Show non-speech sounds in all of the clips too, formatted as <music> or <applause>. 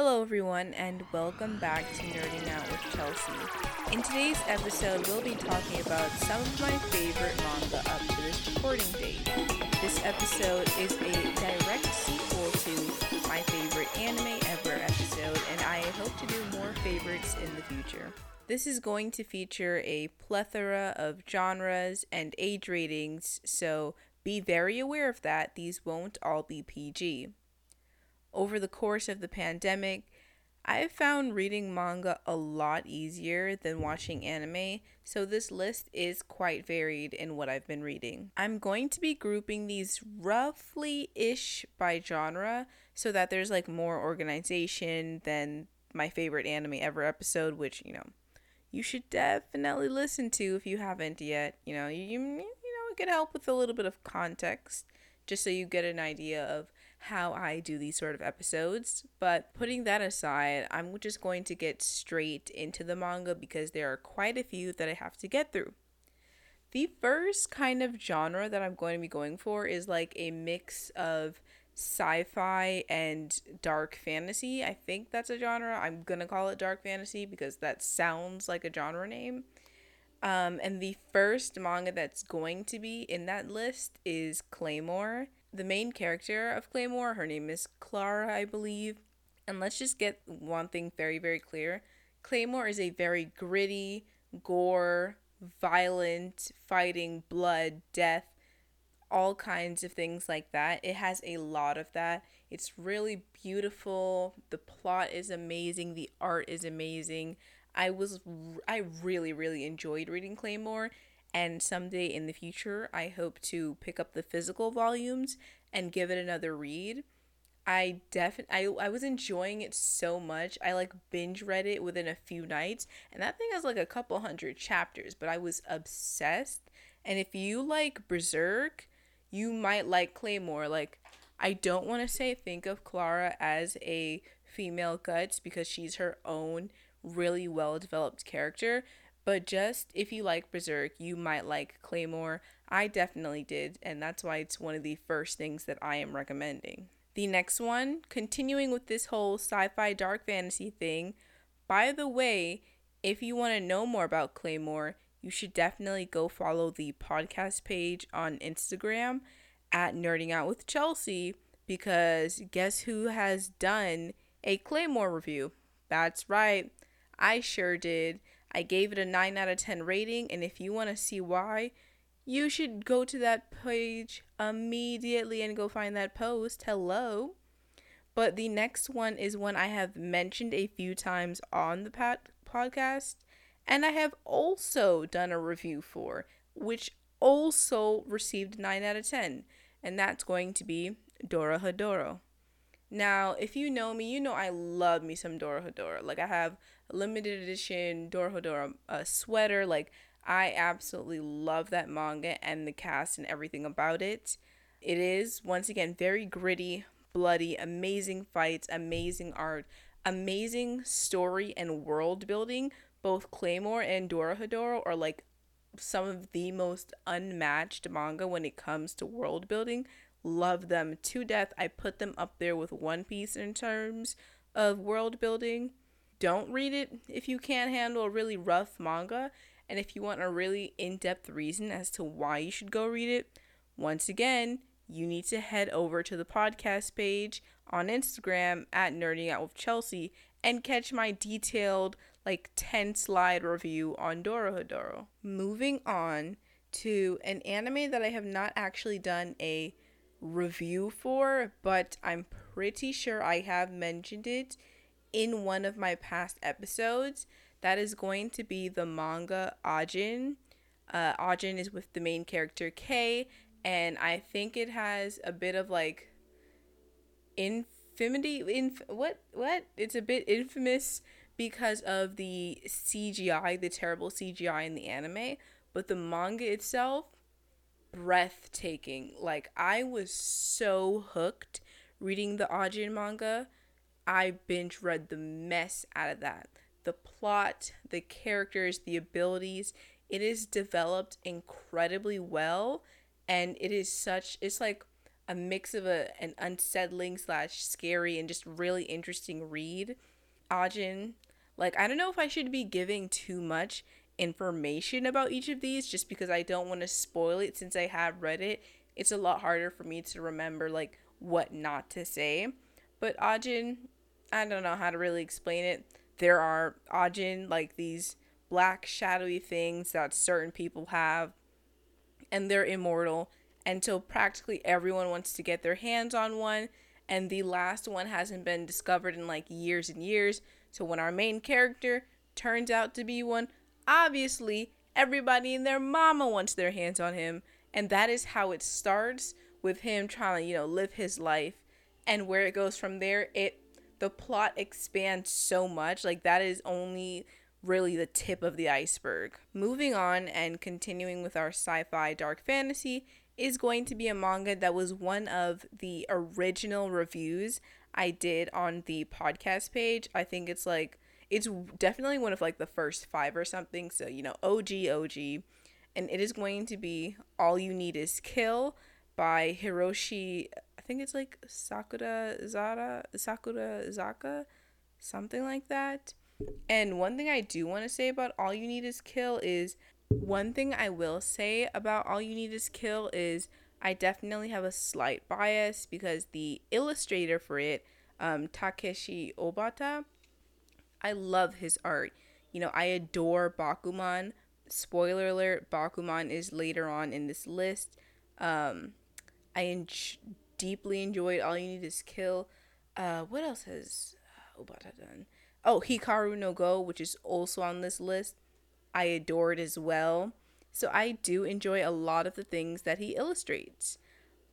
Hello, everyone, and welcome back to Nerding Out with Chelsea. In today's episode, we'll be talking about some of my favorite manga up to this recording date. This episode is a direct sequel to my favorite anime ever episode, and I hope to do more favorites in the future. This is going to feature a plethora of genres and age ratings, so be very aware of that. These won't all be PG. Over the course of the pandemic, I have found reading manga a lot easier than watching anime, so this list is quite varied in what I've been reading. I'm going to be grouping these roughly ish by genre so that there's like more organization than my favorite anime ever episode, which, you know, you should definitely listen to if you haven't yet. You know, you, you, know, it can help with a little bit of context just so you get an idea of how I do these sort of episodes. But putting that aside, I'm just going to get straight into the manga because there are quite a few that I have to get through. The first kind of genre that I'm going to be going for is like a mix of sci fi and dark fantasy. I think that's a genre. I'm going to call it dark fantasy because that sounds like a genre name. Um, and the first manga that's going to be in that list is Claymore the main character of Claymore, her name is Clara, I believe. And let's just get one thing very, very clear Claymore is a very gritty, gore, violent, fighting, blood, death, all kinds of things like that. It has a lot of that. It's really beautiful. The plot is amazing. The art is amazing. I was I really really enjoyed reading Claymore and someday in the future I hope to pick up the physical volumes and give it another read. I definitely I, I was enjoying it so much. I like binge read it within a few nights and that thing has like a couple hundred chapters, but I was obsessed. And if you like Berserk, you might like Claymore. Like I don't want to say think of Clara as a female guts because she's her own really well developed character, but just if you like Berserk, you might like Claymore. I definitely did, and that's why it's one of the first things that I am recommending. The next one, continuing with this whole sci fi dark fantasy thing, by the way, if you want to know more about Claymore, you should definitely go follow the podcast page on Instagram at Nerding Out with Chelsea because guess who has done a Claymore review? That's right, I sure did. I gave it a 9 out of 10 rating, and if you want to see why, you should go to that page immediately and go find that post. Hello. But the next one is one I have mentioned a few times on the pat- podcast, and I have also done a review for, which also received 9 out of 10, and that's going to be Dora Dorohedoro. Now, if you know me, you know I love me some Dora Dorohedoro. Like I have limited edition Dorohedoro uh, sweater. Like I absolutely love that manga and the cast and everything about it. It is once again very gritty, bloody, amazing fights, amazing art, amazing story and world building. Both Claymore and Dorohedoro are like some of the most unmatched manga when it comes to world building love them to death. I put them up there with One Piece in terms of world building. Don't read it if you can't handle a really rough manga. And if you want a really in depth reason as to why you should go read it, once again, you need to head over to the podcast page on Instagram at Nerding Out with Chelsea and catch my detailed, like 10 slide review on Dorohedoro. Moving on to an anime that I have not actually done a review for, but I'm pretty sure I have mentioned it in one of my past episodes. That is going to be the manga Ajin. Uh, Ajin is with the main character Kei, and I think it has a bit of like infamity. Inf- what? What? It's a bit infamous because of the CGI, the terrible CGI in the anime. But the manga itself breathtaking. Like I was so hooked reading the Ajin manga. I binge read the mess out of that. The plot, the characters, the abilities, it is developed incredibly well and it is such it's like a mix of a an unsettling slash scary and just really interesting read. Ajin, like I don't know if I should be giving too much information about each of these just because I don't want to spoil it since I have read it. It's a lot harder for me to remember like what not to say. But Ajin, I don't know how to really explain it. There are Ajin, like these black shadowy things that certain people have, and they're immortal. Until practically everyone wants to get their hands on one, and the last one hasn't been discovered in like years and years. So when our main character turns out to be one, obviously everybody and their mama wants their hands on him, and that is how it starts with him trying to, you know, live his life and where it goes from there. It the plot expands so much. Like that is only really the tip of the iceberg. Moving on and continuing with our sci-fi dark fantasy is going to be a manga that was one of the original reviews I did on the podcast page. I think it's like it's definitely one of like the first 5 or something. So, you know, OG OG and it is going to be All You Need Is Kill by Hiroshi think it's like Sakura Zara Sakura Zaka something like that. And one thing I do want to say about All You Need Is Kill is one thing I will say about All You Need Is Kill is I definitely have a slight bias because the illustrator for it, um, Takeshi Obata, I love his art. You know, I adore Bakuman. Spoiler alert, Bakuman is later on in this list. Um, I en- deeply enjoyed All You Need Is Kill. Uh, what else has Obata done? Oh, Hikaru no Go, which is also on this list. I adore it as well. So I do enjoy a lot of the things that he illustrates.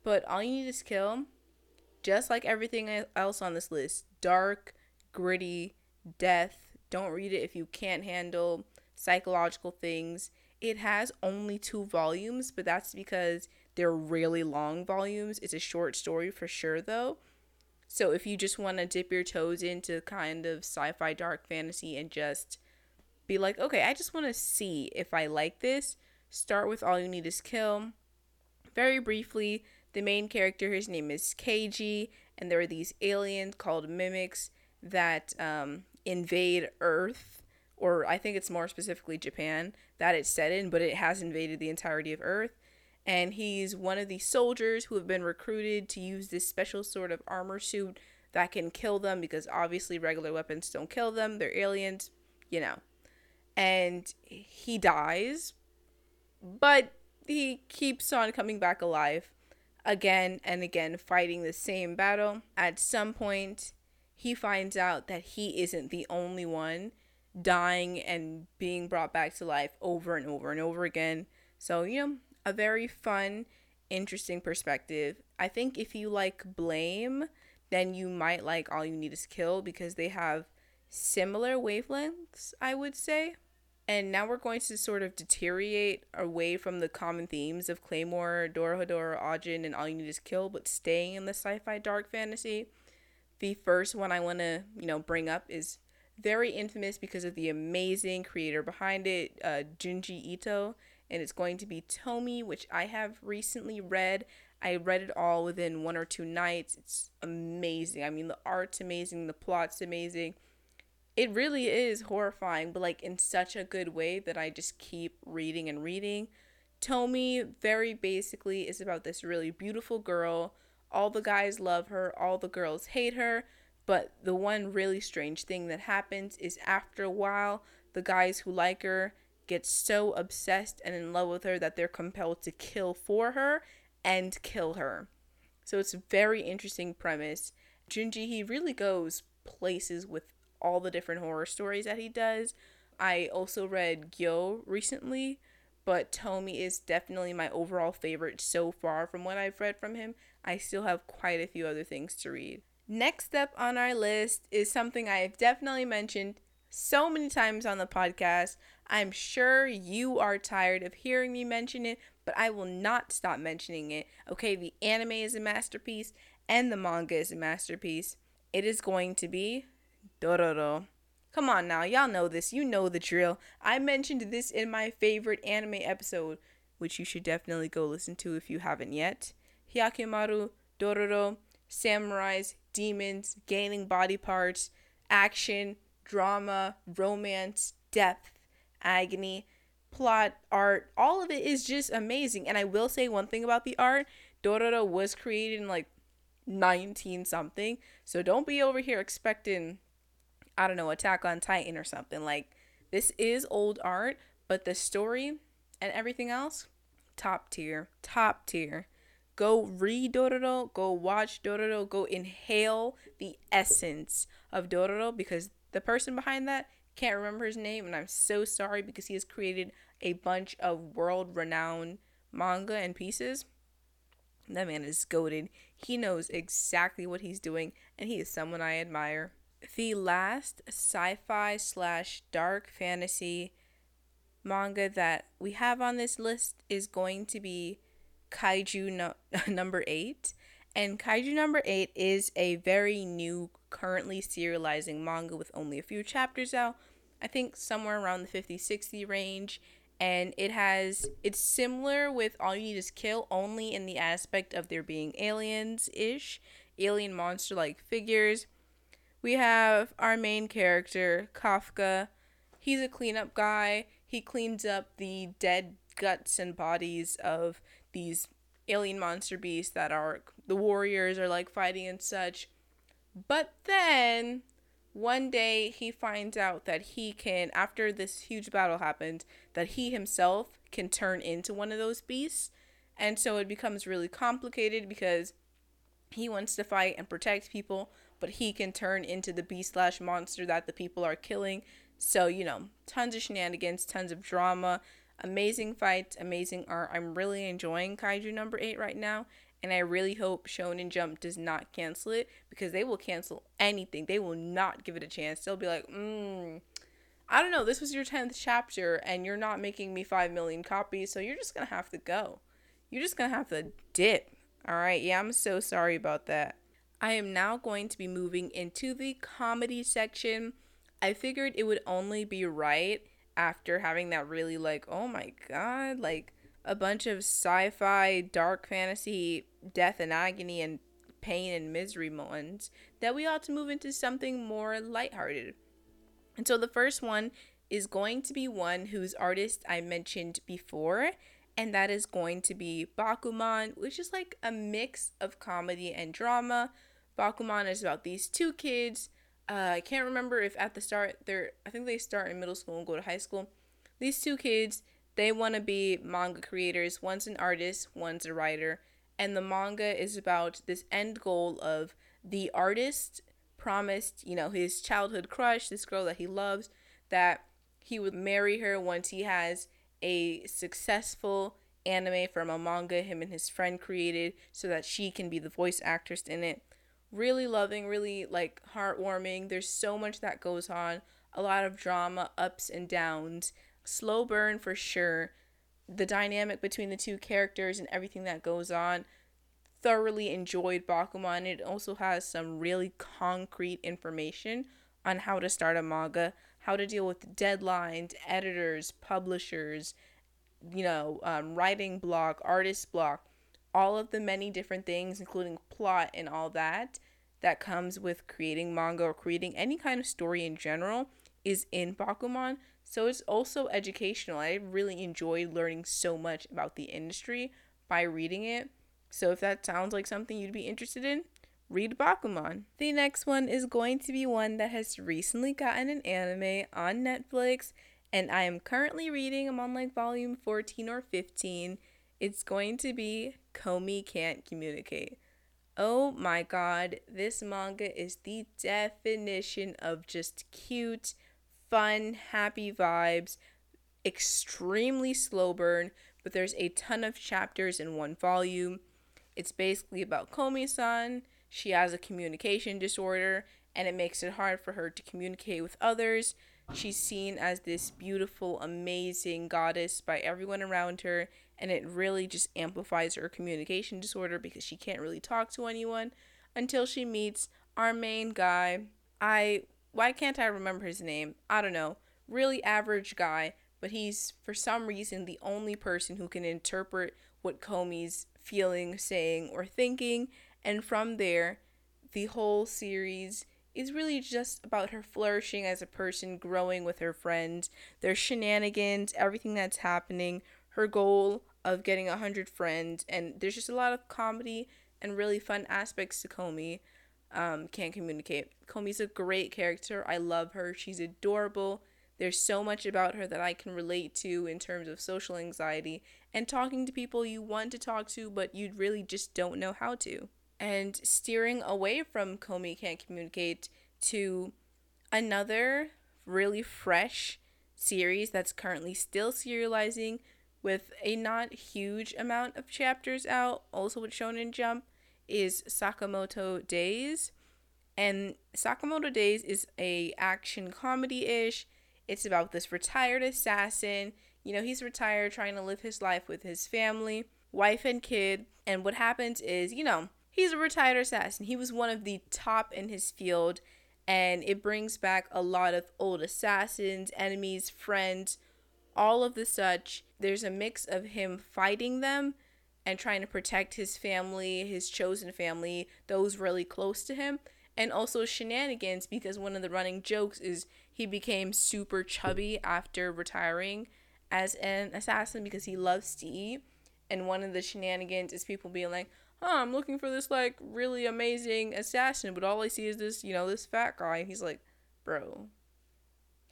But All You Need Is Kill, just like everything else on this list, dark, gritty, death. Don't read it if you can't handle psychological things. It has only two volumes, but that's because they're really long volumes. It's a short story for sure, though. So if you just want to dip your toes into kind of sci fi dark fantasy and just be like, okay, I just want to see if I like this, start with All You Need Is Kill. Very briefly, the main character, his name is Keiji, and there are these aliens called mimics that um, invade Earth, or I think it's more specifically Japan, that it's set in, but it has invaded the entirety of Earth and he's one of these soldiers who have been recruited to use this special sort of armor suit that can kill them because obviously regular weapons don't kill them. They're aliens, you know. And he dies, but he keeps on coming back alive again and again, fighting the same battle. At some point, he finds out that he isn't the only one dying and being brought back to life over and over and over again. So, you know, a very fun, interesting perspective. I think if you like Blame, then you might like All You Need Is Kill because they have similar wavelengths, I would say. And now we're going to sort of deteriorate away from the common themes of Claymore, Dorohedoro, Ajin, and All You Need Is Kill, but staying in the sci-fi dark fantasy. The first one I want to, you know, bring up is very infamous because of the amazing creator behind it, uh, Junji Ito and it's going to be Tomie, which I have recently read. I read it all within one or two nights. It's amazing. I mean, the art's amazing, the plot's amazing. It really is horrifying, but like in such a good way that I just keep reading and reading. Tomie, very basically, is about this really beautiful girl. All the guys love her, all the girls hate her. But the one really strange thing that happens is after a while, the guys who like her get so obsessed and in love with her that they're compelled to kill for her and kill her. So it's a very interesting premise. Junji, he really goes places with all the different horror stories that he does. I also read Gyo recently, but Tomie is definitely my overall favorite so far from what I've read from him. I still have quite a few other things to read. Next up on our list is something I've definitely mentioned so many times on the podcast. I'm sure you are tired of hearing me mention it, but I will not stop mentioning it. Okay, the anime is a masterpiece and the manga is a masterpiece. It is going to be Dororo. Come on now, y'all know this. You know the drill. I mentioned this in my favorite anime episode, which you should definitely go listen to if you haven't yet. Hyakkimaru Dororo, samurais, demons, gaining body parts, action, drama, romance, depth, agony, plot, art, all of it is just amazing. And I will say one thing about the art Dororo was created in like 19 something. So don't be over here expecting, I don't know, Attack on Titan or something. Like, this is old art, but the story and everything else, top tier. Top tier. Go read Dororo, go watch Dororo, go inhale the essence of Dororo because the person behind that can't remember his name and I'm so sorry because he has created a bunch of world renowned manga and pieces. That man is goaded. He knows exactly what he's doing, and he is someone I admire. The last sci fi slash dark fantasy manga that we have on this list is going to be Kaiju no- <laughs> number 8. And Kaiju number 8 is a very new, currently serializing manga with only a few chapters out. I think somewhere around the 50 60 range. And it has it's similar with all you need is kill only in the aspect of there being aliens ish alien monster like figures. We have our main character kafka. He's a cleanup guy. He cleans up the dead guts and bodies of these alien monster beasts that are the warriors are like fighting and such but then one day he finds out that he can after this huge battle happened, that he himself can turn into one of those beasts. And so it becomes really complicated because he wants to fight and protect people but he can turn into the beast slash monster that the people are killing. So you know tons of shenanigans tons of drama amazing fights amazing art. I'm really enjoying kaiju number eight right now and I really hope Shonen Jump does not cancel it because they will cancel anything. They will not give it a chance. They'll be like, mm, I don't know, this was your 10th chapter and you're not making me 5 million copies, so you're just going to have to go. You're just going to have to dip. All right, yeah, I'm so sorry about that. I am now going to be moving into the comedy section. I figured it would only be right after having that really like, oh my god, like a bunch of sci-fi, dark fantasy, death and agony and pain and misery ones, that we ought to move into something more lighthearted. And so the first one is going to be one whose artist I mentioned before, and that is going to be Bakuman, which is like a mix of comedy and drama. Bakuman is about these two kids. Uh, I can't remember if at the start they're I think they start in middle school and go to high school. These two kids they want to be manga creators. One's an artist, one's a writer. And the manga is about this end goal of the artist promised, you know, his childhood crush, this girl that he loves, that he would marry her once he has a successful anime from a manga him and his friend created so that she can be the voice actress in it. Really loving, really like heartwarming. There's so much that goes on, a lot of drama, ups and downs slow burn for sure. The dynamic between the two characters and everything that goes on. Thoroughly enjoyed Bakuman. It also has some really concrete information on how to start a manga, how to deal with deadlines, editors, publishers, you know, um, writing block, artist block, all of the many different things, including plot and all that, that comes with creating manga or creating any kind of story in general, is in Bakuman. So it's also educational. I really enjoyed learning so much about the industry by reading it. So if that sounds like something you'd be interested in, read Bakuman. The next one is going to be one that has recently gotten an anime on Netflix, and I am currently reading. I'm on like volume 14 or 15. It's going to be Komi Can't Communicate. Oh my god, this manga is the definition of just cute fun, happy vibes, extremely slow burn, but there's a ton of chapters in one volume. It's basically about Komi san. She has a communication disorder, and it makes it hard for her to communicate with others. She's seen as this beautiful, amazing goddess by everyone around her, and it really just amplifies her communication disorder because she can't really talk to anyone until she meets our main guy. I why can't I remember his name? I don't know. Really average guy, but he's for some reason the only person who can interpret what Komi's feeling, saying, or thinking, And from there, the whole series is really just about her flourishing as a person, growing with her friends, their shenanigans, everything that's happening, her goal of getting 100 friends. And there's just a lot of comedy and really fun aspects to Komi. Um, can't communicate. Komi's a great character. I love her. She's adorable. There's so much about her that I can relate to in terms of social anxiety and talking to people you want to talk to, but you really just don't know how to. And steering away from Komi Can't Communicate to another really fresh series that's currently still serializing with a not huge amount of chapters out, also with Shonen Jump, is Sakamoto Days. And Sakamoto Days is a action comedy-ish it's about this retired assassin. You know, he's retired trying to live his life with his family, wife, and kid. And what happens is, you know, he's a retired assassin. He was one of the top in his field. And it brings back a lot of old assassins, enemies, friends, all of the such. There's a mix of him fighting them and trying to protect his family, his chosen family, those really close to him, and also shenanigans because one of the running jokes is he became super chubby after retiring as an assassin because he loves to eat. And one of the shenanigans is people being like, oh, I'm looking for this like really amazing assassin, but all I see is this, you know, this fat guy. And he's like, bro,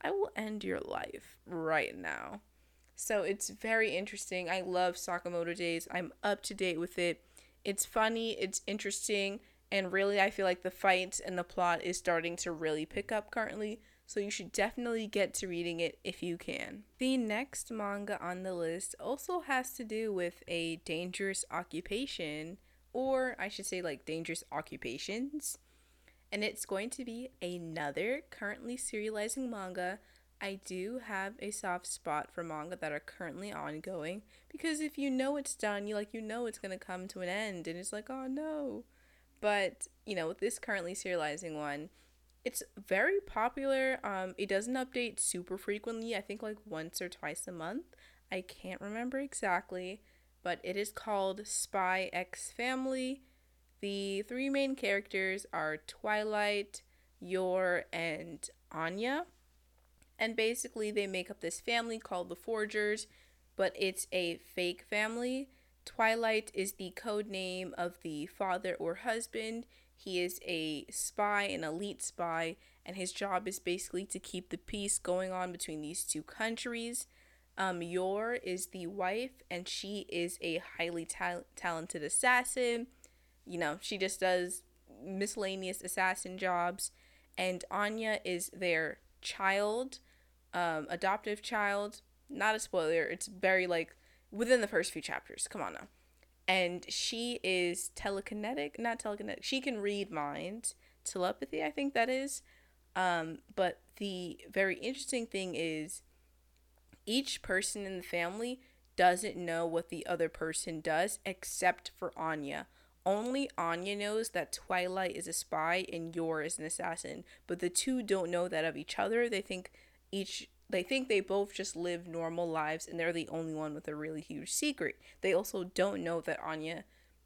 I will end your life right now. So it's very interesting. I love Sakamoto Days. I'm up to date with it. It's funny, it's interesting, and really I feel like the fights and the plot is starting to really pick up currently so you should definitely get to reading it if you can. The next manga on the list also has to do with a dangerous occupation, or I should say, like dangerous occupations. And it's going to be another currently serializing manga. I do have a soft spot for manga that are currently ongoing because if you know it's done, you like you know it's gonna come to an end, and it's like oh no. But you know, with this currently serializing one, it's very popular. Um, it doesn't update super frequently. I think like once or twice a month. I can't remember exactly, but it is called Spy X Family. The three main characters are Twilight, Yor, and Anya. And basically, they make up this family called the Forgers, but it's a fake family. Twilight is the code name of the father or husband. He is a spy, an elite spy, and his job is basically to keep the peace going on between these two countries. Um, Yor is the wife, and she is a highly ta- talented assassin. You know, she just does miscellaneous assassin jobs. And Anya is their child, um, adoptive child. Not a spoiler, it's very like within the first few chapters. Come on now and she is telekinetic not telekinetic she can read minds telepathy i think that is um, but the very interesting thing is each person in the family doesn't know what the other person does except for anya only anya knows that twilight is a spy and yor is an assassin but the two don't know that of each other they think each they think they both just live normal lives and they're the only one with a really huge secret. They also don't know that Anya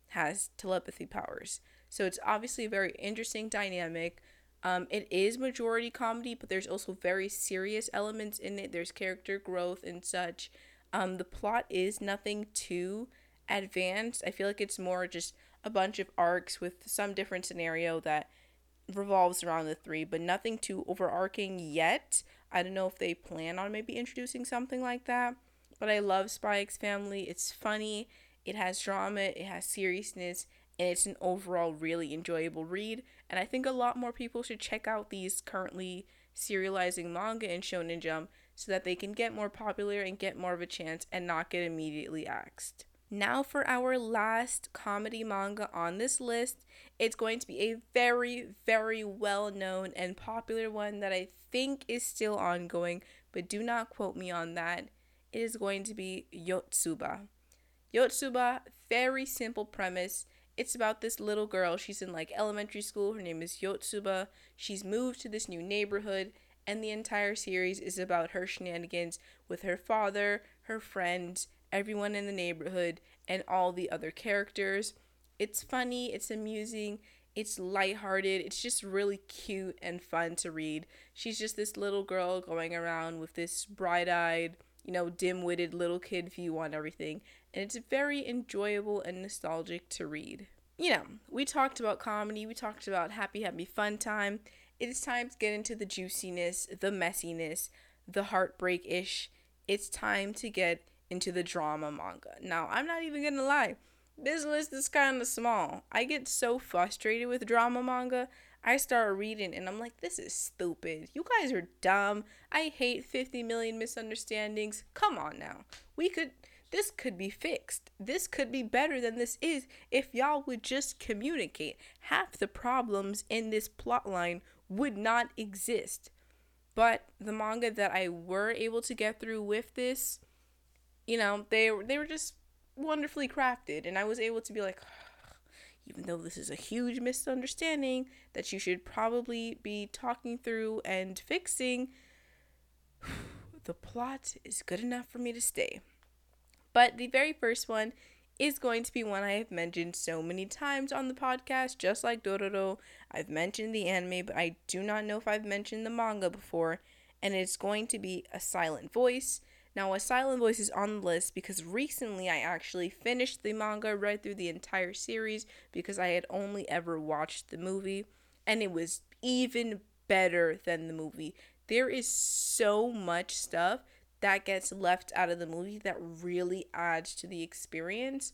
has telepathy powers. So it's obviously a very interesting dynamic. Um, it is majority comedy, but there's also very serious elements in it. There's character growth and such. Um, the plot is nothing too advanced. I feel like it's more just a bunch of arcs with some different scenario that revolves around the three, but nothing too overarching yet. I don't know if they plan on maybe introducing something like that. But I love Spy X Family. It's funny, it has drama, it has seriousness, and it's an overall really enjoyable read. And I think a lot more people should check out these currently serializing manga in Shonen Jump so that they can get more popular and get more of a chance and not get immediately axed. Now, for our last comedy manga on this list, it's going to be a very, very well known and popular one that I think is still ongoing, but do not quote me on that. It is going to be Yotsuba. Yotsuba, very simple premise. It's about this little girl. She's in like elementary school. Her name is Yotsuba. She's moved to this new neighborhood, and the entire series is about her shenanigans with her father, her friends, everyone in the neighborhood, and all the other characters. It's funny, it's amusing, it's lighthearted, it's just really cute and fun to read. She's just this little girl going around with this bright eyed, you know, dim witted little kid view on everything, and it's very enjoyable and nostalgic to read. You know, we talked about comedy, we talked about happy, happy fun time. It is time to get into the juiciness, the messiness, the heartbreak ish. It's time to get into the drama manga. Now, I'm not even gonna lie, this list is kind of small. I get so frustrated with drama manga. I start reading and I'm like, this is stupid. You guys are dumb. I hate 50 million misunderstandings. Come on now. We could, this could be fixed. This could be better than this is if y'all would just communicate. Half the problems in this plotline would not exist. But the manga that I were able to get through with this, you know, they they were just wonderfully crafted and I was able to be like <sighs> even though this is a huge misunderstanding that you should probably be talking through and fixing, <sighs> the plot is good enough for me to stay. But the very first one is going to be one I have mentioned so many times on the podcast, just like Dororo. I've mentioned the anime, but I do not know if I've mentioned the manga before, and it's going to be A Silent Voice. Now, A Silent Voice is on the list because recently I actually finished the manga right through the entire series because I had only ever watched the movie, and it was even better than the movie. There is so much stuff that gets left out of the movie that really adds to the experience.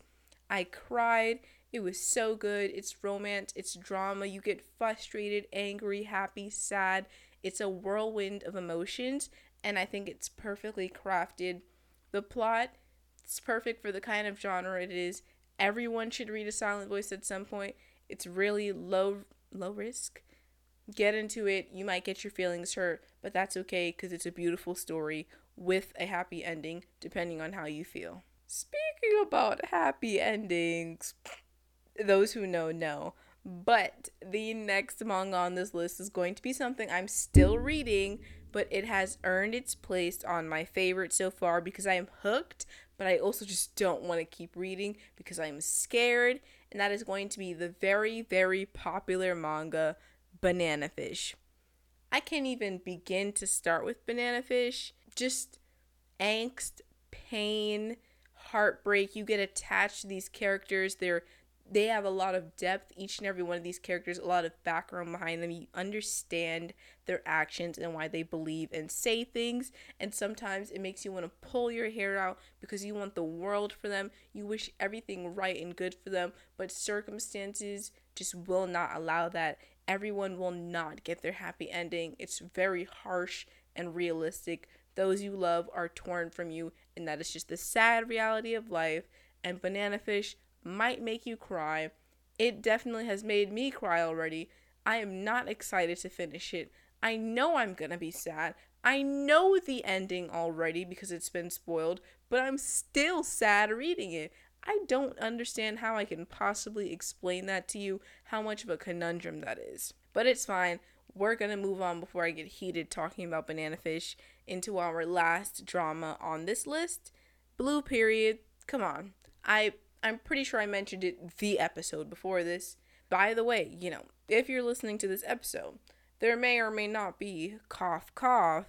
I cried. It was so good. It's romance, it's drama. You get frustrated, angry, happy, sad. It's a whirlwind of emotions, and I think it's perfectly crafted. The plot it's perfect for the kind of genre it is. Everyone should read a silent voice at some point. It's really low low risk. Get into it. You might get your feelings hurt, but that's okay cuz it's a beautiful story with a happy ending depending on how you feel. Speaking about happy endings, those who know know. But the next manga on this list is going to be something I'm still reading, but it has earned its place on my favorite so far because I am hooked, but I also just don't want to keep reading because I'm scared, and that is going to be the very, very popular manga Banana Fish. I can't even begin to start with Banana Fish. Just angst, pain, heartbreak. You get attached to these characters. They're they have a lot of depth each and every one of these characters a lot of background behind them. You understand their actions and why they believe and say things and sometimes it makes you want to pull your hair out because you want the world for them. You wish everything right and good for them but circumstances just will not allow that. Everyone will not get their happy ending. It's very harsh and realistic. Those you love are torn from you and that is just the sad reality of life. And banana fish might make you cry. It definitely has made me cry already. I am not excited to finish it. I know I'm gonna be sad. I know the ending already because it's been spoiled, but I'm still sad reading it. I don't understand how I can possibly explain that to you, how much of a conundrum that is. But it's fine. We're gonna move on before I get heated talking about Banana Fish into our last drama on this list. Blue Period. Come on. I I'm pretty sure I mentioned it the episode before this. By the way, you know, if you're listening to this episode, there may or may not be cough cough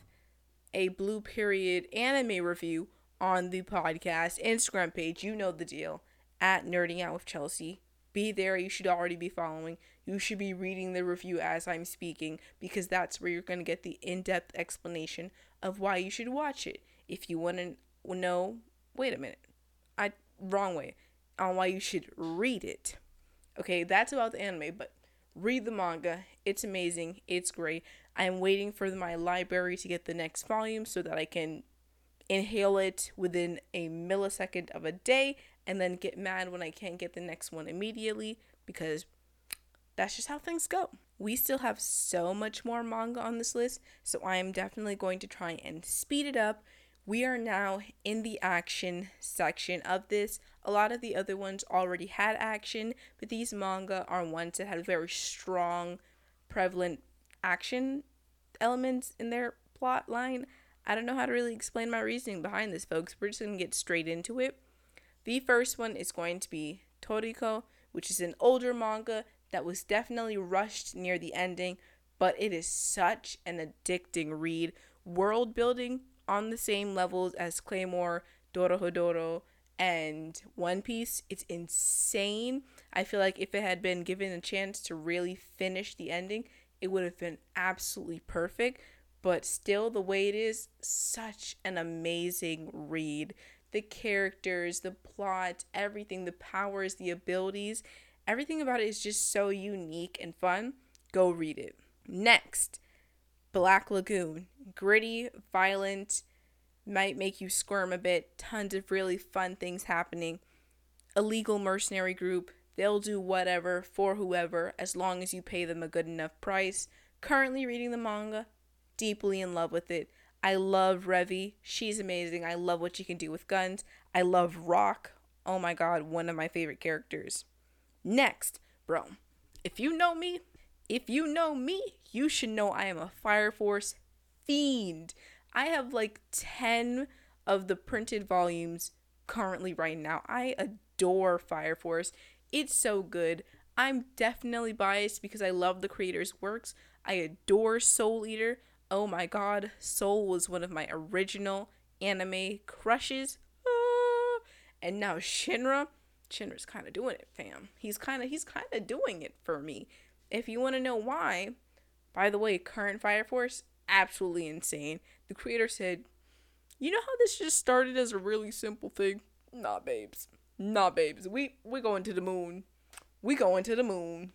a blue period anime review on the podcast Instagram page. You know the deal at Nerding Out with Chelsea. Be there. You should already be following. You should be reading the review as I'm speaking because that's where you're going to get the in depth explanation of why you should watch it. If you want to know, wait a minute. I, wrong way on why you should read it. Okay, that's about the anime, but read the manga. It's amazing. It's great. I am waiting for my library to get the next volume so that I can inhale it within a millisecond of a day and then get mad when I can't get the next one immediately because that's just how things go. We still have so much more manga on this list, so I am definitely going to try and speed it up we are now in the action section of this. A lot of the other ones already had action, but these manga are ones that had very strong, prevalent action elements in their plot line. I don't know how to really explain my reasoning behind this, folks. We're just going to get straight into it. The first one is going to be Toriko, which is an older manga that was definitely rushed near the ending, but it is such an addicting read. World building on the same levels as Claymore, Dorohedoro, and One Piece. It's insane. I feel like if it had been given a chance to really finish the ending, it would have been absolutely perfect. But still, the way it is, such an amazing read. The characters, the plot, everything, the powers, the abilities, everything about it is just so unique and fun. Go read it. Next, Black Lagoon. Gritty, violent, might make you squirm a bit. Tons of really fun things happening. Illegal mercenary group. They'll do whatever for whoever as long as you pay them a good enough price. Currently reading the manga. Deeply in love with it. I love Revy. She's amazing. I love what she can do with guns. I love Rock. Oh my god, one of my favorite characters. Next, bro, if you know me, if you know me, you should know I am a Fire Force fiend. I have like 10 of the printed volumes currently right now. I adore Fire Force. It's so good. I'm definitely biased because I love the creator's works. I adore Soul Eater. Oh my god, Soul was one of my original anime crushes. Ah. And now Shinra, Shinra's kind of doing it, fam. He's kind of he's kind of doing it for me. If you want to know why, by the way, current Fire Force absolutely insane. The creator said, "You know how this just started as a really simple thing? Nah, babes. Nah, babes. We we going to the moon. We going to the moon."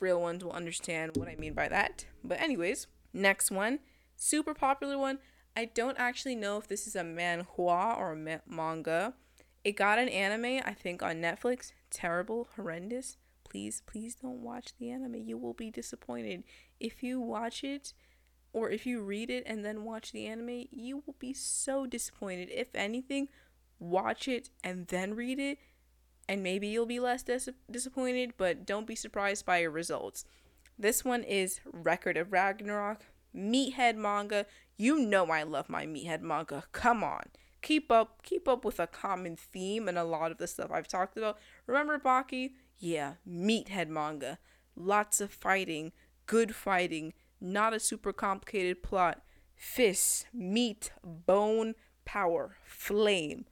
Real ones will understand what I mean by that. But anyways, next one, super popular one. I don't actually know if this is a manhwa or a ma- manga. It got an anime, I think, on Netflix. Terrible, horrendous. Please, please don't watch the anime. You will be disappointed. If you watch it, or if you read it and then watch the anime, you will be so disappointed. If anything, watch it and then read it, and maybe you'll be less dis- disappointed, but don't be surprised by your results. This one is Record of Ragnarok, Meathead manga. You know I love my Meathead manga. Come on. Keep up, keep up with a common theme and a lot of the stuff I've talked about. Remember Baki? Yeah, Meathead manga. Lots of fighting, good fighting, not a super complicated plot. Fists, meat, bone, power, flame.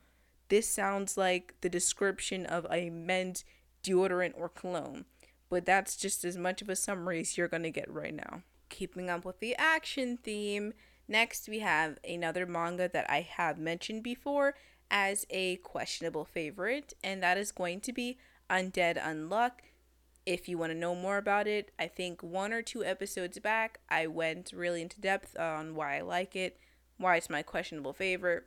This sounds like the description of a men's deodorant or cologne, but that's just as much of a summary as you're gonna get right now. Keeping up with the action theme, next we have another manga that I have mentioned before as a questionable favorite, and that is going to be Undead Unluck. If you want to know more about it, I think one or two episodes back, I went really into depth on why I like it, why it's my questionable favorite.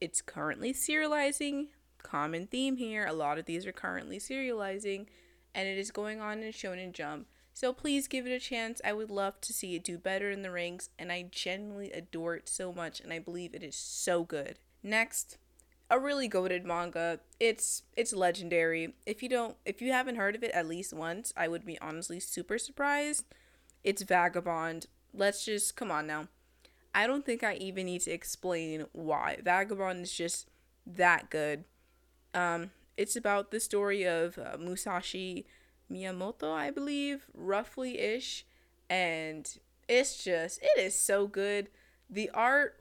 It's currently serializing, common theme here. A lot of these are currently serializing, and it is going on in Shonen Jump. So please give it a chance. I would love to see it do better in the ranks, and I genuinely adore it so much, and I believe it is so good. Next, a really goaded manga. It's it's legendary. If you don't if you haven't heard of it at least once, I would be honestly super surprised. It's Vagabond. Let's just come on now. I don't think I even need to explain why. Vagabond is just that good. Um it's about the story of uh, Musashi Miyamoto, I believe, roughly ish, and it's just it is so good. The art,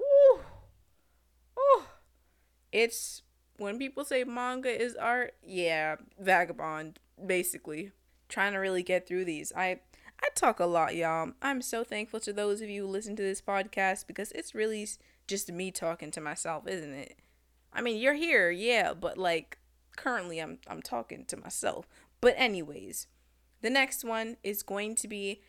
it's when people say manga is art, yeah, vagabond basically. Trying to really get through these. I I talk a lot, y'all. I'm so thankful to those of you who listen to this podcast because it's really just me talking to myself, isn't it? I mean, you're here, yeah, but like currently I'm I'm talking to myself. But anyways, the next one is going to be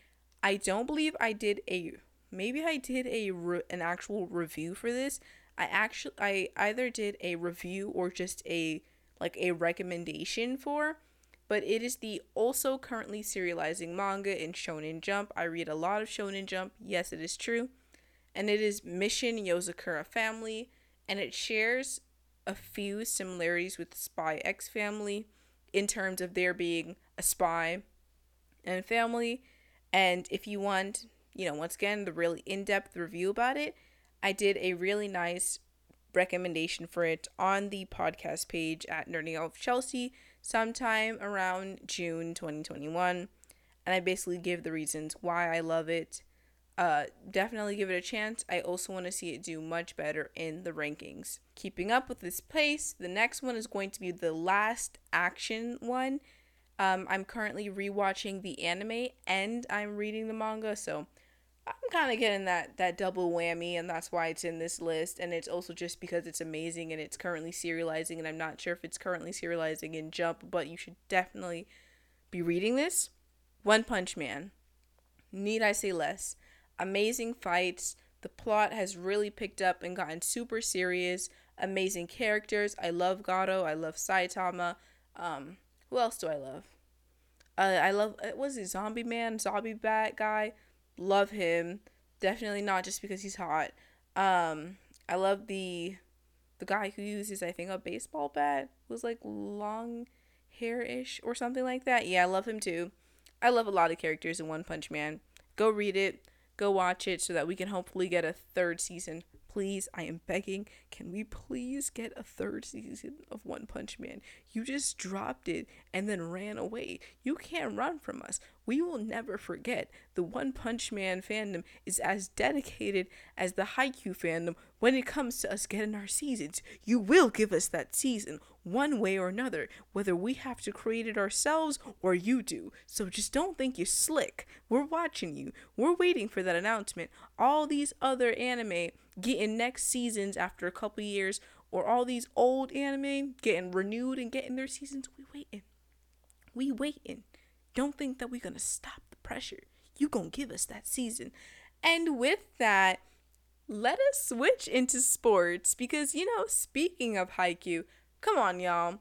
I don't believe I did a maybe I did a re- an actual review for this. I actually I either did a review or just a like a recommendation for, but it is the also currently serializing manga in Shonen Jump. I read a lot of Shonen Jump. Yes, it is true. And it is Mission Yozakura Family and it shares a few similarities with Spy X Family in terms of there being a spy and family. And if you want, you know, once again, the really in depth review about it, I did a really nice recommendation for it on the podcast page at Out of Chelsea. sometime around June 2021. And I basically give the reasons why I love it. Uh, definitely give it a chance. I also want to see it do much better in the rankings. Keeping up with this pace, the next one is going to be the last action one. Um, I'm currently rewatching the anime and I'm reading the manga, so I'm kind of getting that that double whammy, and that's why it's in this list. And it's also just because it's amazing and it's currently serializing, and I'm not sure if it's currently serializing in Jump, but you should definitely be reading this. One Punch Man. Need I say less? Amazing fights. The plot has really picked up and gotten super serious. Amazing characters. I love Garou. I love Saitama. Um, who else do I love? Uh, I love. Uh, was it Zombie Man? Zombie Bat guy love him. Definitely not just because he's hot. Um, I love the the guy who uses I think a baseball bat was like long hair ish or something like that. Yeah, I love him too. I love a lot of characters in One Punch Man. Go read it, go watch it so that we can hopefully get a third season please, I am begging, can we please get a third season of One Punch Man? You just dropped it and then ran away. You can't run from us. We will never forget the One Punch Man fandom is as dedicated as the Haikyuu fandom when it comes to us getting our seasons. You will give us that season one way or another, whether we have to create it ourselves or you do. So just don't think you're slick. We're watching you. We're waiting for that announcement. All these other anime getting next seasons after a couple years, or all these old anime getting renewed and getting their seasons. We waiting. We waiting. Don't think that we're gonna stop the pressure. You gonna give us that season. And with that, let us switch into sports because you know, speaking of Haikyuu, come on y'all.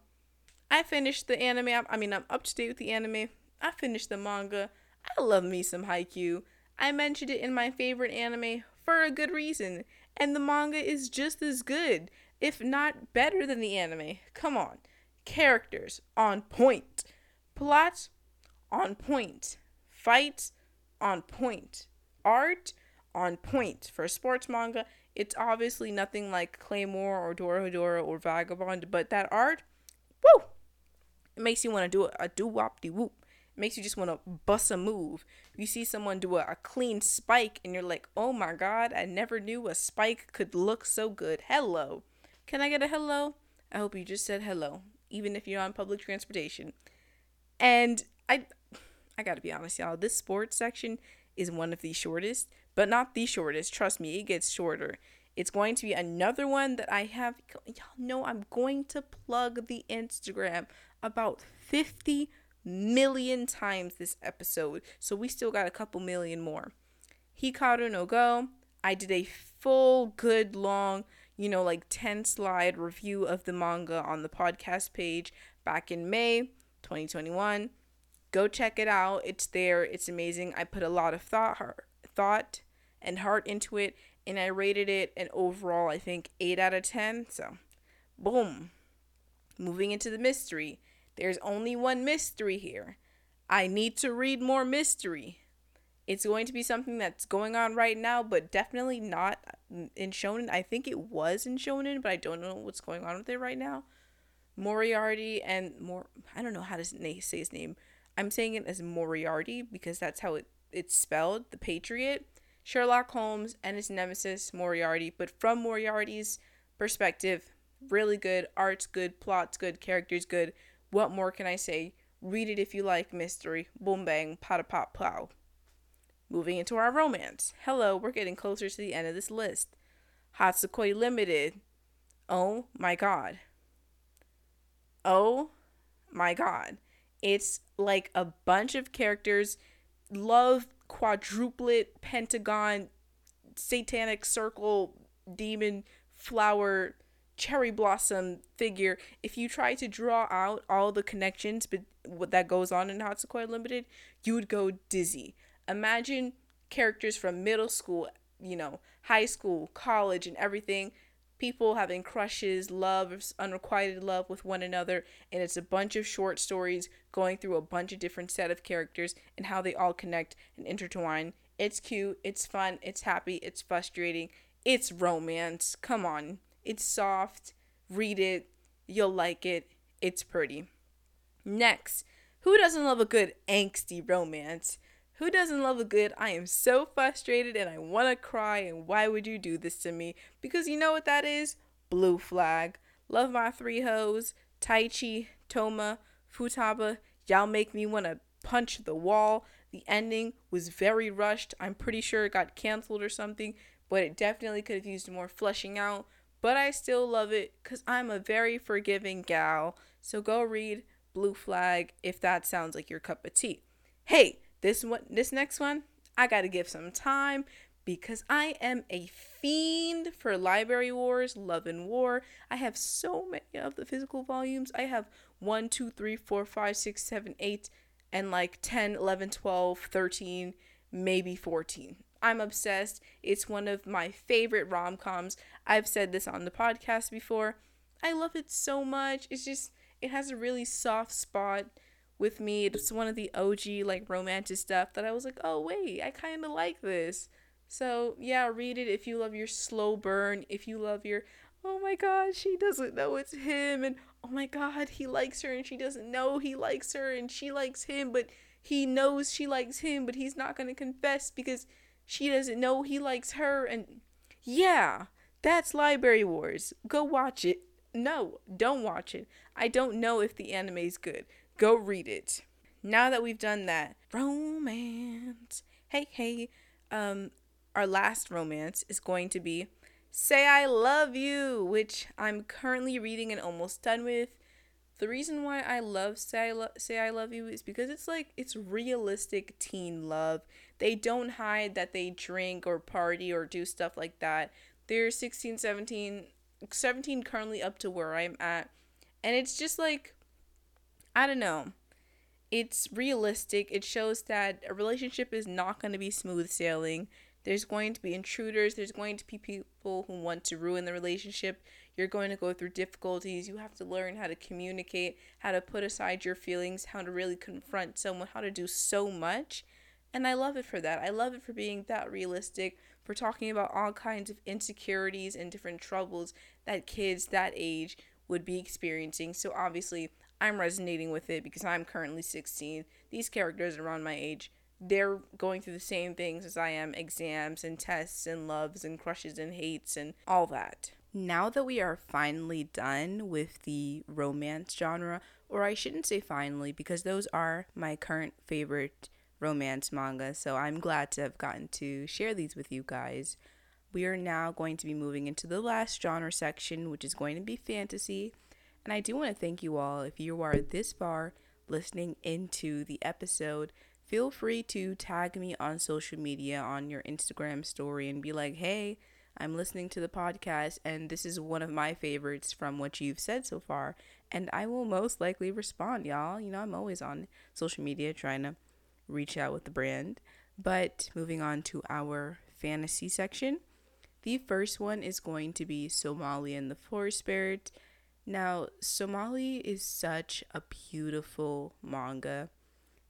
I finished the anime. I mean, I'm up to date with the anime. I finished the manga. I love me some Haikyuu. I mentioned it in my favorite anime for a good reason and the manga is just as good, if not better than the anime. Come on. Characters on point. Plot on point. Fight on point. Art on point. For sports manga, it's obviously nothing like Claymore or Dora Dorohedoro or Vagabond, but that art, woo! It makes you want to do a, a doo wop de whoop It makes you just want to bust a move. You see someone do a, a, clean spike and you're like, oh my god, I never knew a spike could look so good. Hello. Can I get a hello? I hope you just said hello, even if you're on public transportation. And I I gotta be honest, y'all, this sports section is one of the shortest, but not the shortest. Trust me, it gets shorter. It's going to be another one that I have. Y'all know I'm going to plug the Instagram about 50 million times this episode, so we still got a couple million more. Hikaru no Go, I did a full, good, long, you know, like 10 slide review of the manga on the podcast page back in May 2021. Go check it out. It's there. It's amazing. I put a lot of thought, heart, thought and heart into it, and I rated it an overall, I think, 8 out of 10. So, boom. Moving into the mystery. There's only one mystery here. I need to read more mystery. It's going to be something that's going on right now, but definitely not in Shonen. I think it was in Shonen, but I don't know what's going on with it right now. Moriarty and more I don't know how to say his name. I'm saying it as Moriarty because that's how it, it's spelled, the Patriot. Sherlock Holmes and his nemesis Moriarty, but from Moriarty's perspective, really good, art's good, plot's good, characters good, what more can I say? Read it if you like mystery. Boom bang, pada pop pow. Moving into our romance. Hello, we're getting closer to the end of this list. Hatsukoi Limited. Oh my god. Oh my god. It's like a bunch of characters, love, quadruplet, pentagon, satanic circle, demon, flower, cherry blossom figure, if you try to draw out all the connections but what that goes on in Hatsukoi Limited, you would go dizzy. Imagine characters from middle school, you know, high school, college, and everything. People having crushes, love, unrequited love with one another, and it's a bunch of short stories going through a bunch of different set of characters and how they all connect and intertwine. It's cute, it's fun, it's happy, it's frustrating, it's romance. Come on. It's soft. Read it. You'll like it. It's pretty. Next, who doesn't love a good angsty romance? Who doesn't love a good, I am so frustrated and I want to cry and why would you do this to me? Because you know what that is? Blue Flag. Love my three hoes, Taichi, Toma, Futaba. Y'all make me want to punch the wall. The ending was very rushed. I'm pretty sure it got canceled or something, but it definitely could have used more fleshing out. But I still love it because I'm a very forgiving gal. So go read Blue Flag if that sounds like your cup of tea. Hey, this one, this next one, I gotta give some time because I am a fiend for Library Wars, Love and War. I have so many of the physical volumes. I have 1, 2, 3, 4, 5, 6, 7, 8, and like 10, 11, 12, 13, maybe 14. I'm obsessed. It's one of my favorite rom coms. I've said this on the podcast before. I love it so much. It's just, it has a really soft spot with me. It's one of the OG like romantic stuff that I was like, oh wait, I kind of like this. So yeah, read it if you love your slow burn. If you love your, oh my god, she doesn't know it's him, and oh my god, he likes her and she doesn't know he likes her, and she likes him, but he knows she likes him, but he's not gonna confess because she doesn't know he likes her, and yeah, that's Library Wars. Go watch it. No, don't watch it. I don't know if the anime is good. Go read it. Now that we've done that, romance. Hey, hey. Um, our last romance is going to be Say I Love You, which I'm currently reading and almost done with. The reason why I love Say I, Lo- Say I Love You is because it's like it's realistic teen love. They don't hide that they drink or party or do stuff like that. They're 16, 17, 17 currently up to where I'm at. And it's just like I don't know. It's realistic. It shows that a relationship is not going to be smooth sailing. There's going to be intruders. There's going to be people who want to ruin the relationship. You're going to go through difficulties. You have to learn how to communicate, how to put aside your feelings, how to really confront someone, how to do so much. And I love it for that. I love it for being that realistic, for talking about all kinds of insecurities and different troubles that kids that age would be experiencing. So obviously, I'm resonating with it because I'm currently 16. These characters around my age, they're going through the same things as I am exams and tests and loves and crushes and hates and all that. Now that we are finally done with the romance genre, or I shouldn't say finally because those are my current favorite romance manga, so I'm glad to have gotten to share these with you guys. We are now going to be moving into the last genre section, which is going to be fantasy. And I do want to thank you all. If you are this far listening into the episode, feel free to tag me on social media on your Instagram story and be like, hey, I'm listening to the podcast and this is one of my favorites from what you've said so far. And I will most likely respond, y'all. You know, I'm always on social media trying to reach out with the brand. But moving on to our fantasy section, the first one is going to be Somali and the Forest Spirit. Now, Somali is such a beautiful manga.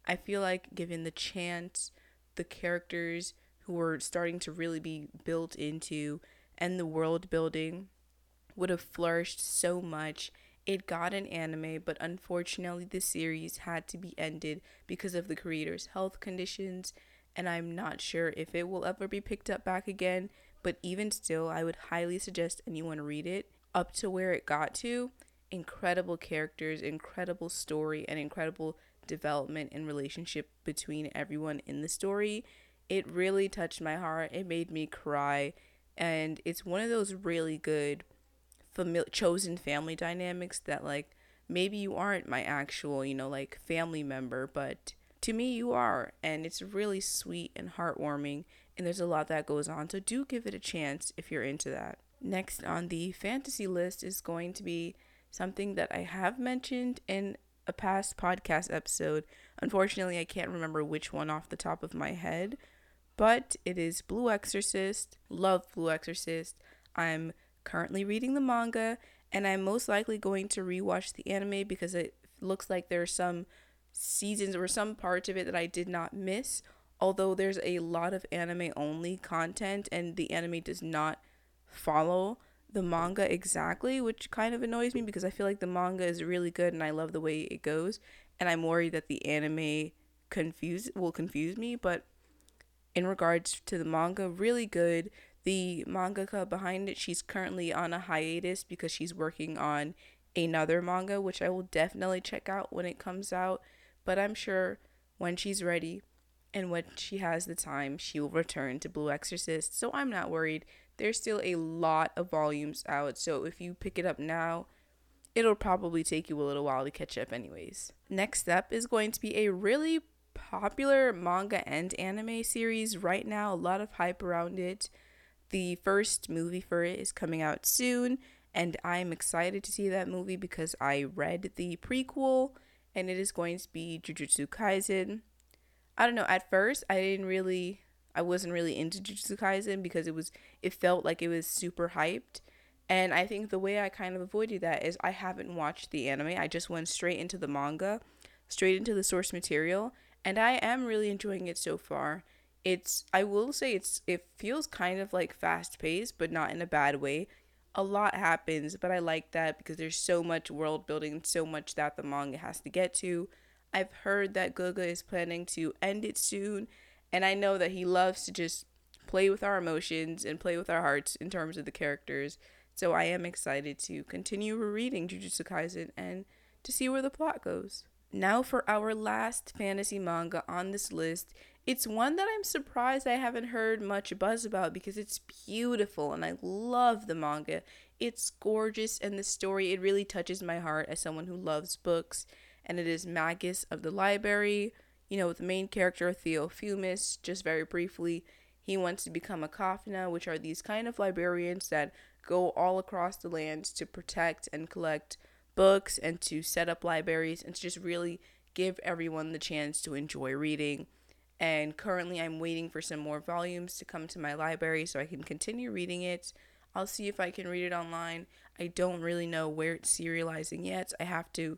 I feel like, given the chance, the characters who were starting to really be built into, and the world building would have flourished so much. It got an anime, but unfortunately, the series had to be ended because of the creator's health conditions, and I'm not sure if it will ever be picked up back again. But even still, I would highly suggest anyone read it up to where it got to, incredible characters, incredible story, and incredible development and relationship between everyone in the story. It really touched my heart. It made me cry. And it's one of those really good fami- chosen family dynamics that, like, maybe you aren't my actual, you know, like family member, but to me, you are. And it's really sweet and heartwarming. And there's a lot that goes on. So do give it a chance if you're into that. Next on the fantasy list is going to be something that I have mentioned in a past podcast episode. Unfortunately, I can't remember which one off the top of my head, but it is Blue Exorcist. Love Blue Exorcist. I'm currently reading the manga, and I'm most likely going to rewatch the anime because it looks like there are some seasons or some parts of it that I did not miss. Although there's a lot of anime only content, and the anime does not follow the manga exactly, which kind of annoys me because I feel like the manga is really good and I love the way it goes, and I'm worried that the anime confuse will confuse me. But in regards to the manga, really good. The mangaka behind it, she's currently on a hiatus because she's working on another manga, which I will definitely check out when it comes out. But I'm sure when she's ready and when she has the time, she will return to Blue Exorcist. So I'm not worried. There's still a lot of volumes out. So if you pick it up now, it'll probably take you a little while to catch up, anyways. Next up is going to be a really popular manga and anime series right now, a lot of hype around it. The first movie for it is coming out soon, and I'm excited to see that movie because I read the prequel and it is going to be Jujutsu Kaisen. I don't know, at first I didn't really I wasn't really into Jujutsu Kaisen because it was it felt like it was super hyped. And I think the way I kind of avoided that is I haven't watched the anime. I just went straight into the manga, straight into the source material, and I am really enjoying it so far. It's I will say it's it feels kind of like fast paced, but not in a bad way. A lot happens, but I like that because there's so much world building so much that the manga has to get to. I've heard that Gege is planning to end it soon, and I know that he loves to just play with our emotions and play with our hearts in terms of the characters. So I am excited to continue rereading Jujutsu Kaisen and to see where the plot goes. Now, for our last fantasy manga on this list, it's one that I'm surprised I haven't heard much buzz about because it's beautiful and I love the manga. It's gorgeous and the story, it really touches my heart as someone who loves books. And it is Magus of the Library, you know, with the main character, Theophilus, just very briefly. He wants to become a Kafna, which are these kind of librarians that go all across the land to protect and collect books and to set up libraries and to just really give everyone the chance to enjoy reading. And currently, I'm waiting for some more volumes to come to my library so I can continue reading it. I'll see if I can read it online. I don't really know where it's serializing yet. I have to.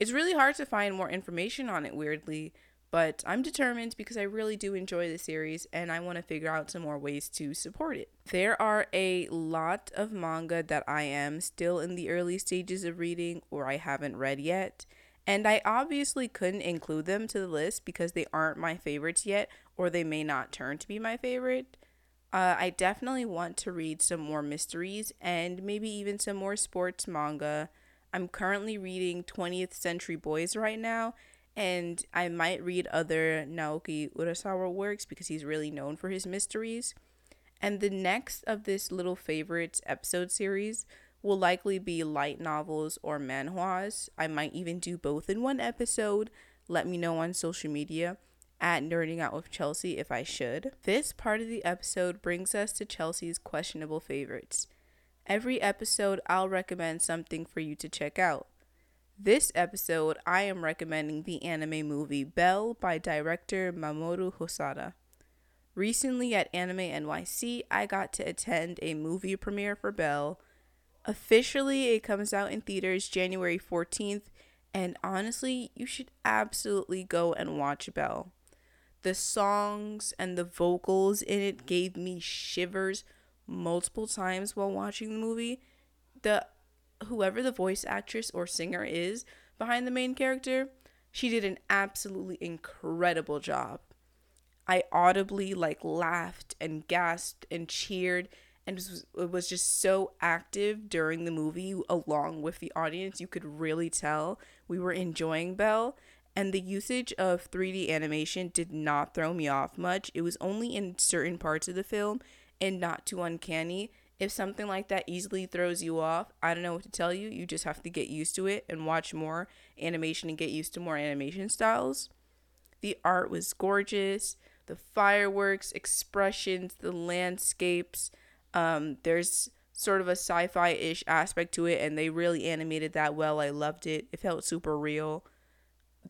It's really hard to find more information on it, weirdly. But I'm determined because I really do enjoy the series and I want to figure out some more ways to support it. There are a lot of manga that I am still in the early stages of reading or I haven't read yet. And I obviously couldn't include them to the list because they aren't my favorites yet or they may not turn to be my favorite. Uh, I definitely want to read some more mysteries and maybe even some more sports manga. I'm currently reading 20th Century Boys right now, and I might read other Naoki Urasawa works because he's really known for his mysteries. And the next of this little favorites episode series will likely be light novels or manhwas. I might even do both in one episode. Let me know on social media at Nerding Out with Chelsea if I should. This part of the episode brings us to Chelsea's questionable favorites. Every episode, I'll recommend something for you to check out. This episode, I am recommending the anime movie Belle by director Mamoru Hosoda. Recently at Anime NYC, I got to attend a movie premiere for Belle. Officially, it comes out in theaters January 14th, and honestly, you should absolutely go and watch Belle. The songs and the vocals in it gave me shivers multiple times while watching the movie. The whoever the voice actress or singer is behind the main character, she did an absolutely incredible job. I audibly like laughed and gasped and cheered and was, it was just so active during the movie along with the audience. You could really tell we were enjoying Belle and the usage of 3D animation did not throw me off much. It was only in certain parts of the film and not too uncanny if something like that easily throws you off, I don't know what to tell you. You just have to get used to it and watch more animation and get used to more animation styles. The art was gorgeous. The fireworks, expressions, the landscapes. Um, there's sort of a sci fi ish aspect to it, and they really animated that well. I loved it. It felt super real.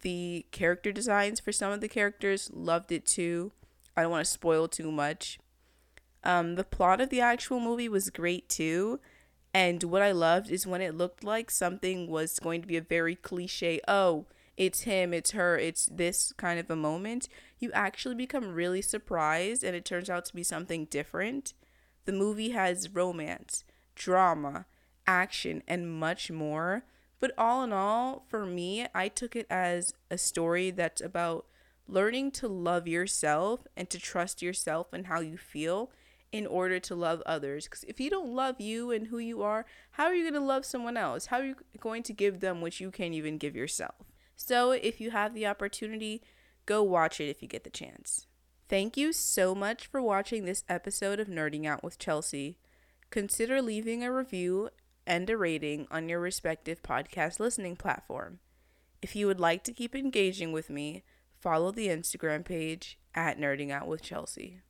The character designs for some of the characters, loved it too. I don't want to spoil too much, um, the plot of the actual movie was great too. And what I loved is when it looked like something was going to be a very cliche, oh, it's him, it's her, it's this kind of a moment, you actually become really surprised and it turns out to be something different. The movie has romance, drama, action, and much more. But all in all, for me, I took it as a story that's about learning to love yourself and to trust yourself and how you feel in order to love others. Because if you don't love you and who you are, how are you going to love someone else? How are you going to give them what you can't even give yourself? So if you have the opportunity, go watch it if you get the chance. Thank you so much for watching this episode of Nerding Out with Chelsea. Consider leaving a review and a rating on your respective podcast listening platform. If you would like to keep engaging with me, follow the Instagram page at Nerding Out with Chelsea.